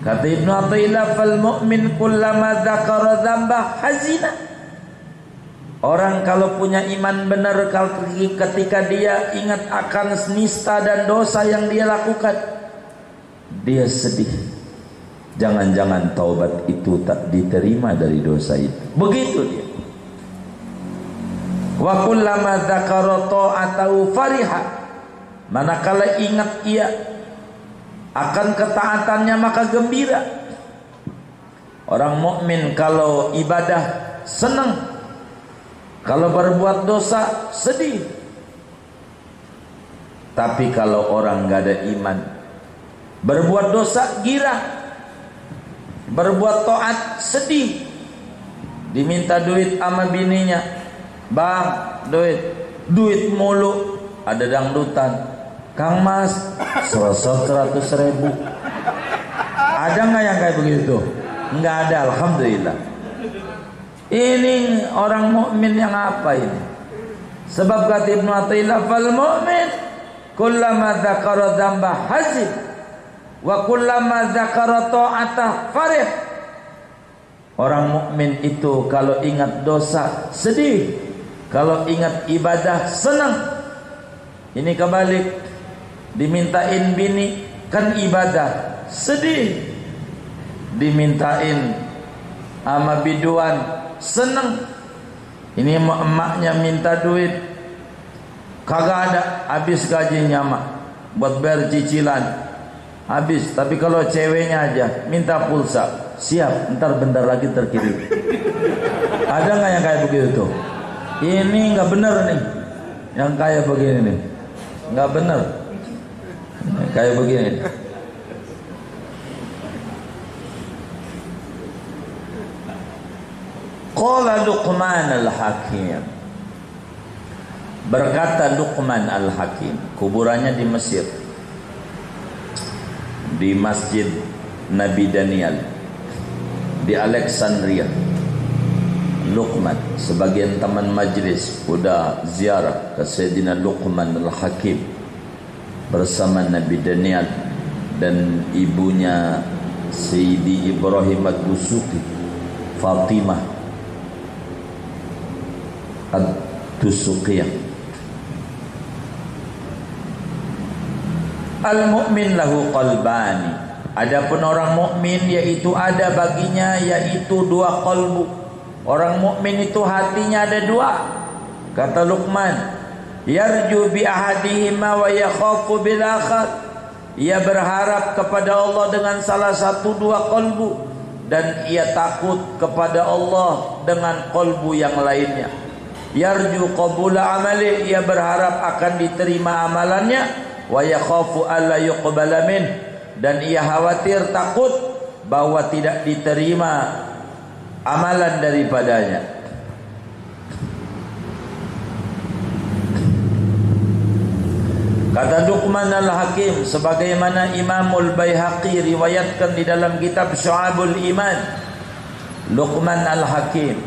Kata Ibnu Athaillah fal mu'min kullama dzakara dzamba hazina. Orang kalau punya iman benar kalau ketika dia ingat akan nista dan dosa yang dia lakukan dia sedih jangan-jangan taubat itu tak diterima dari dosa itu. Begitu dia. Wa kullama dzakara ta'atahu fariha. Manakala ingat ia akan ketaatannya maka gembira. Orang mukmin kalau ibadah senang kalau berbuat dosa sedih. Tapi kalau orang enggak ada iman berbuat dosa girang berbuat taat sedih diminta duit sama bininya Bang, duit. Duit mulu. Ada dangdutan. Kang Mas, serosot seratus ribu. Ada nggak yang kayak begitu? Nggak ada, Alhamdulillah. Ini orang mukmin yang apa ini? Sebab kata Ibnu Athaillah fal mu'min kullama dzakara dzamba wa kullama dzakara ta'ata farih. Orang mukmin itu kalau ingat dosa sedih, kalau ingat ibadah senang. Ini kebalik. Dimintain bini kan ibadah sedih. Dimintain ama biduan senang. Ini emaknya minta duit. Kagak ada habis gajinya mak buat bayar cicilan. Habis, tapi kalau ceweknya aja minta pulsa, siap, ntar bentar lagi terkirim. Ada nggak yang kayak begitu tuh? ini enggak benar nih. Yang kayak begini nih. Enggak benar kayak begini. Qala Luqman al-Hakim. Berkata Luqman al-Hakim Kuburannya di Mesir Di Masjid Nabi Daniel Di Alexandria Luqman sebagian teman majlis sudah ziarah ke Sayyidina Luqman al-Hakim bersama Nabi Daniel dan ibunya Sayyidi Ibrahim ad-Dusuki Fatimah ad-Dusukiyah Al-mu'min lahu qalbani Adapun orang mukmin yaitu ada baginya yaitu dua kalbu Orang mukmin itu hatinya ada dua. Kata Luqman, yarju bi ahadihima wa yakhafu bil akhar. Ia berharap kepada Allah dengan salah satu dua kalbu dan ia takut kepada Allah dengan kalbu yang lainnya. Yarju qabula amali ia berharap akan diterima amalannya wa yakhafu alla yuqbala min. Dan ia khawatir takut bahwa tidak diterima amalan daripadanya. Kata Luqman al-Hakim sebagaimana Imamul Baihaqi riwayatkan di dalam kitab Syu'abul Iman Luqman al-Hakim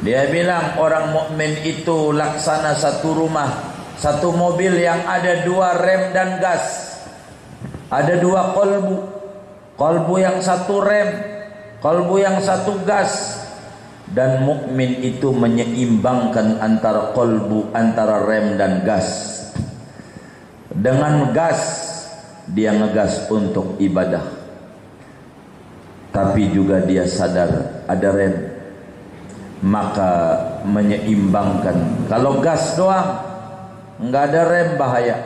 dia bilang orang mukmin itu laksana satu rumah satu mobil yang ada dua rem dan gas. Ada dua kolbu. Kolbu yang satu rem kolbu yang satu gas. Dan mukmin itu menyeimbangkan antara kolbu antara rem dan gas. Dengan gas dia ngegas untuk ibadah. Tapi juga dia sadar ada rem. Maka menyeimbangkan. Kalau gas doang enggak ada rem bahaya.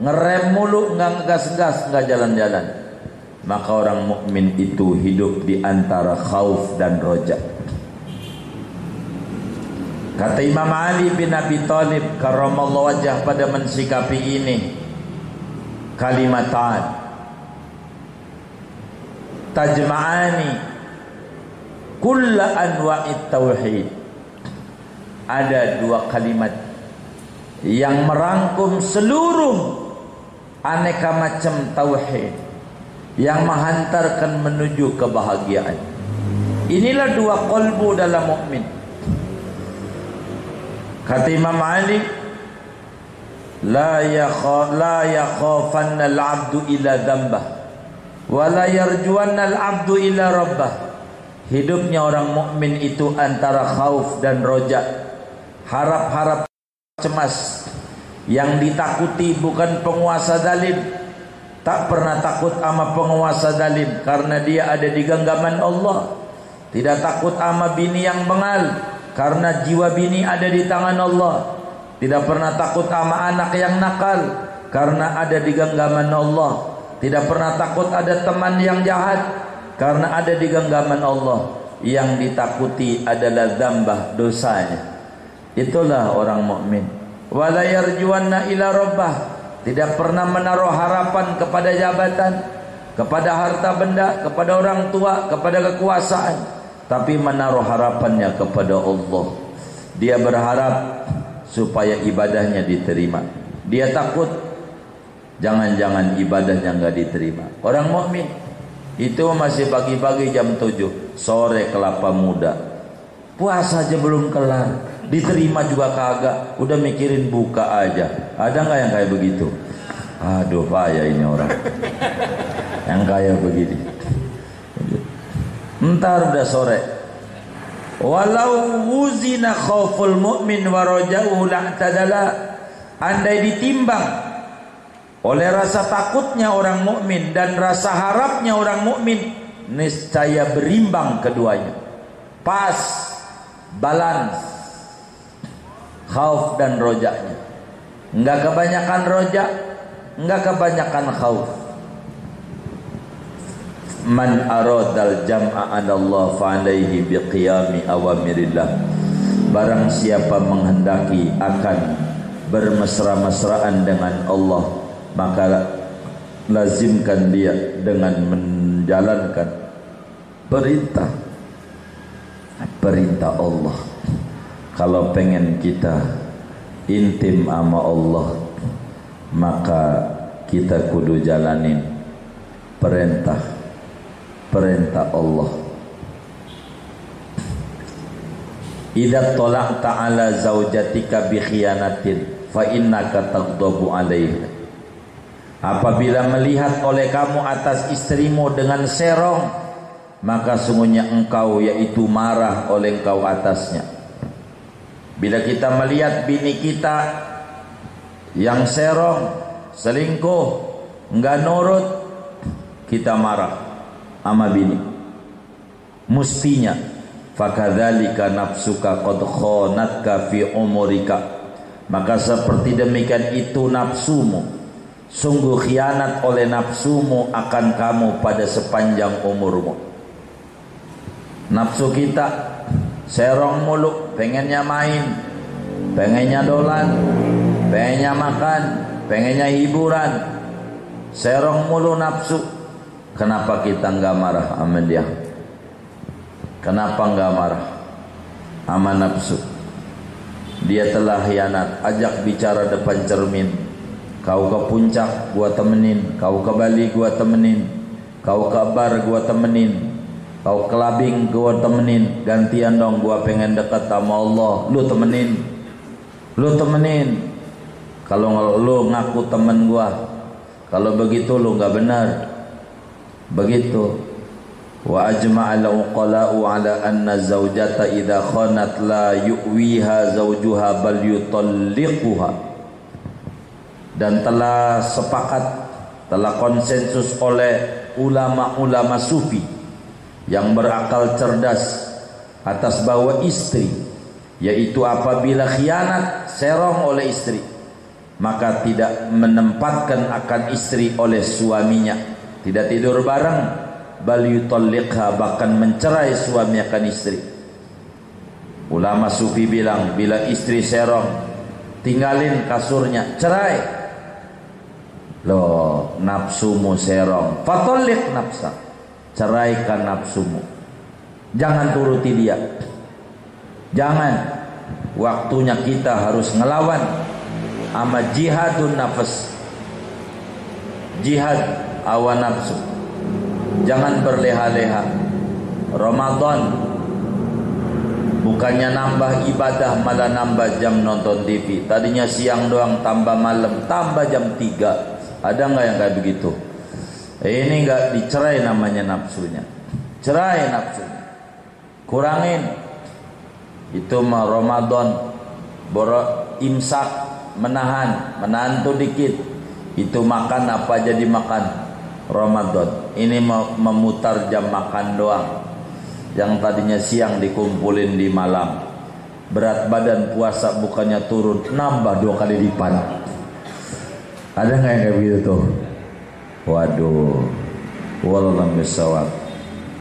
Ngerem mulu enggak ngegas-gas enggak jalan-jalan. Maka orang mukmin itu hidup di antara khauf dan roja kata Imam Ali bin Abi Talib karamallahu wajah pada mensikapi ini. Kalimatan. Tajma'ani kulla anwa'it tauhid. Ada dua kalimat yang merangkum seluruh aneka macam tauhid yang menghantarkan menuju kebahagiaan. Inilah dua kolbu dalam mukmin. Kata Imam Ali la yakha la yakhafanna al-'abdu ila dhanbah wa la yarjuwanna al-'abdu ila rabbah. Hidupnya orang mukmin itu antara khauf dan roja harap-harap cemas yang ditakuti bukan penguasa zalim tak pernah takut ama penguasa zalim karena dia ada di genggaman Allah tidak takut ama bini yang bengal karena jiwa bini ada di tangan Allah tidak pernah takut sama anak yang nakal karena ada di genggaman Allah. Tidak pernah takut ada teman yang jahat karena ada di genggaman Allah. Yang ditakuti adalah zambah dosanya. Itulah orang mukmin. Wala yarjuwanna ila rabbah. Tidak pernah menaruh harapan kepada jabatan, kepada harta benda, kepada orang tua, kepada kekuasaan, tapi menaruh harapannya kepada Allah. Dia berharap supaya ibadahnya diterima. Dia takut jangan-jangan ibadahnya enggak diterima. Orang mukmin itu masih pagi-pagi jam 7, sore kelapa muda. Puasa aja belum kelar, diterima juga kagak, udah mikirin buka aja. Ada enggak yang kayak begitu? Aduh, payah ini orang. Yang kayak begini. Entar udah sore, Walau wuzina khawful mu'min wa raja'uhu la'tadala Andai ditimbang oleh rasa takutnya orang mukmin dan rasa harapnya orang mukmin niscaya berimbang keduanya pas balance khauf dan rojanya enggak kebanyakan roja enggak kebanyakan khauf. Man aradal jam'a ala Allah fa alaihi biqiyami awamirillah. Barang siapa menghendaki akan bermesra-mesraan dengan Allah maka lazimkan dia dengan menjalankan perintah. Perintah Allah kalau pengen kita intim sama Allah maka kita kudu jalanin perintah perintah Allah. Idza talaqta ala zaujatika bi khiyanatin fa innaka taghdabu 'alaiha Apabila melihat oleh kamu atas istrimu dengan serong maka sungguhnya engkau yaitu marah oleh engkau atasnya Bila kita melihat bini kita yang serong selingkuh enggak nurut kita marah ama bini. Mustinya fakadzalika nafsuka qad khanatka fi umurika. Maka seperti demikian itu nafsumu. Sungguh khianat oleh nafsumu akan kamu pada sepanjang umurmu. Nafsu kita serong muluk pengennya main pengennya dolan pengennya makan pengennya hiburan. Serong mulu nafsu. Kenapa kita enggak marah sama dia? Kenapa enggak marah? Sama nafsu. Dia telah hianat ajak bicara depan cermin. Kau ke puncak gua temenin. Kau ke Bali gua temenin. Kau ke bar gua temenin kau ke labing gua temenin gantian dong gua pengen dekat sama Allah. Lu temenin. Lu temenin. Kalau lu ngaku temen gua. Kalau begitu lu enggak benar. Begitu. Wa ajma'al uqala'u ala anna zawjata idha khanat la yu'wiha zawjuha bal yutalliquha. Dan telah sepakat telah konsensus oleh ulama-ulama sufi yang berakal cerdas atas bahwa istri yaitu apabila khianat serong oleh istri maka tidak menempatkan akan istri oleh suaminya. Tidak tidur bareng bal yutalliqha bahkan mencerai suami akan istri. Ulama sufi bilang bila istri serong tinggalin kasurnya cerai. Lo nafsumu serong. Fatalliq nafsa ceraikan nafsumu. Jangan turuti dia. Jangan. Waktunya kita harus ngelawan. Ama jihadun nafas. Jihad awan nafsu. Jangan berleha-leha. Ramadan. Bukannya nambah ibadah malah nambah jam nonton TV tadinya siang doang tambah malam tambah jam 3 ada enggak yang kayak begitu ini enggak dicerai namanya nafsunya. Cerai nafsunya. Kurangin. Itu mah Ramadan. Boro imsak menahan menahan tuh dikit. Itu makan apa jadi makan Ramadan. Ini memutar jam makan doang. Yang tadinya siang dikumpulin di malam. Berat badan puasa bukannya turun nambah dua kali lipat. Ada nggak yang kayak begitu tuh waduh. Wallahualam bisawab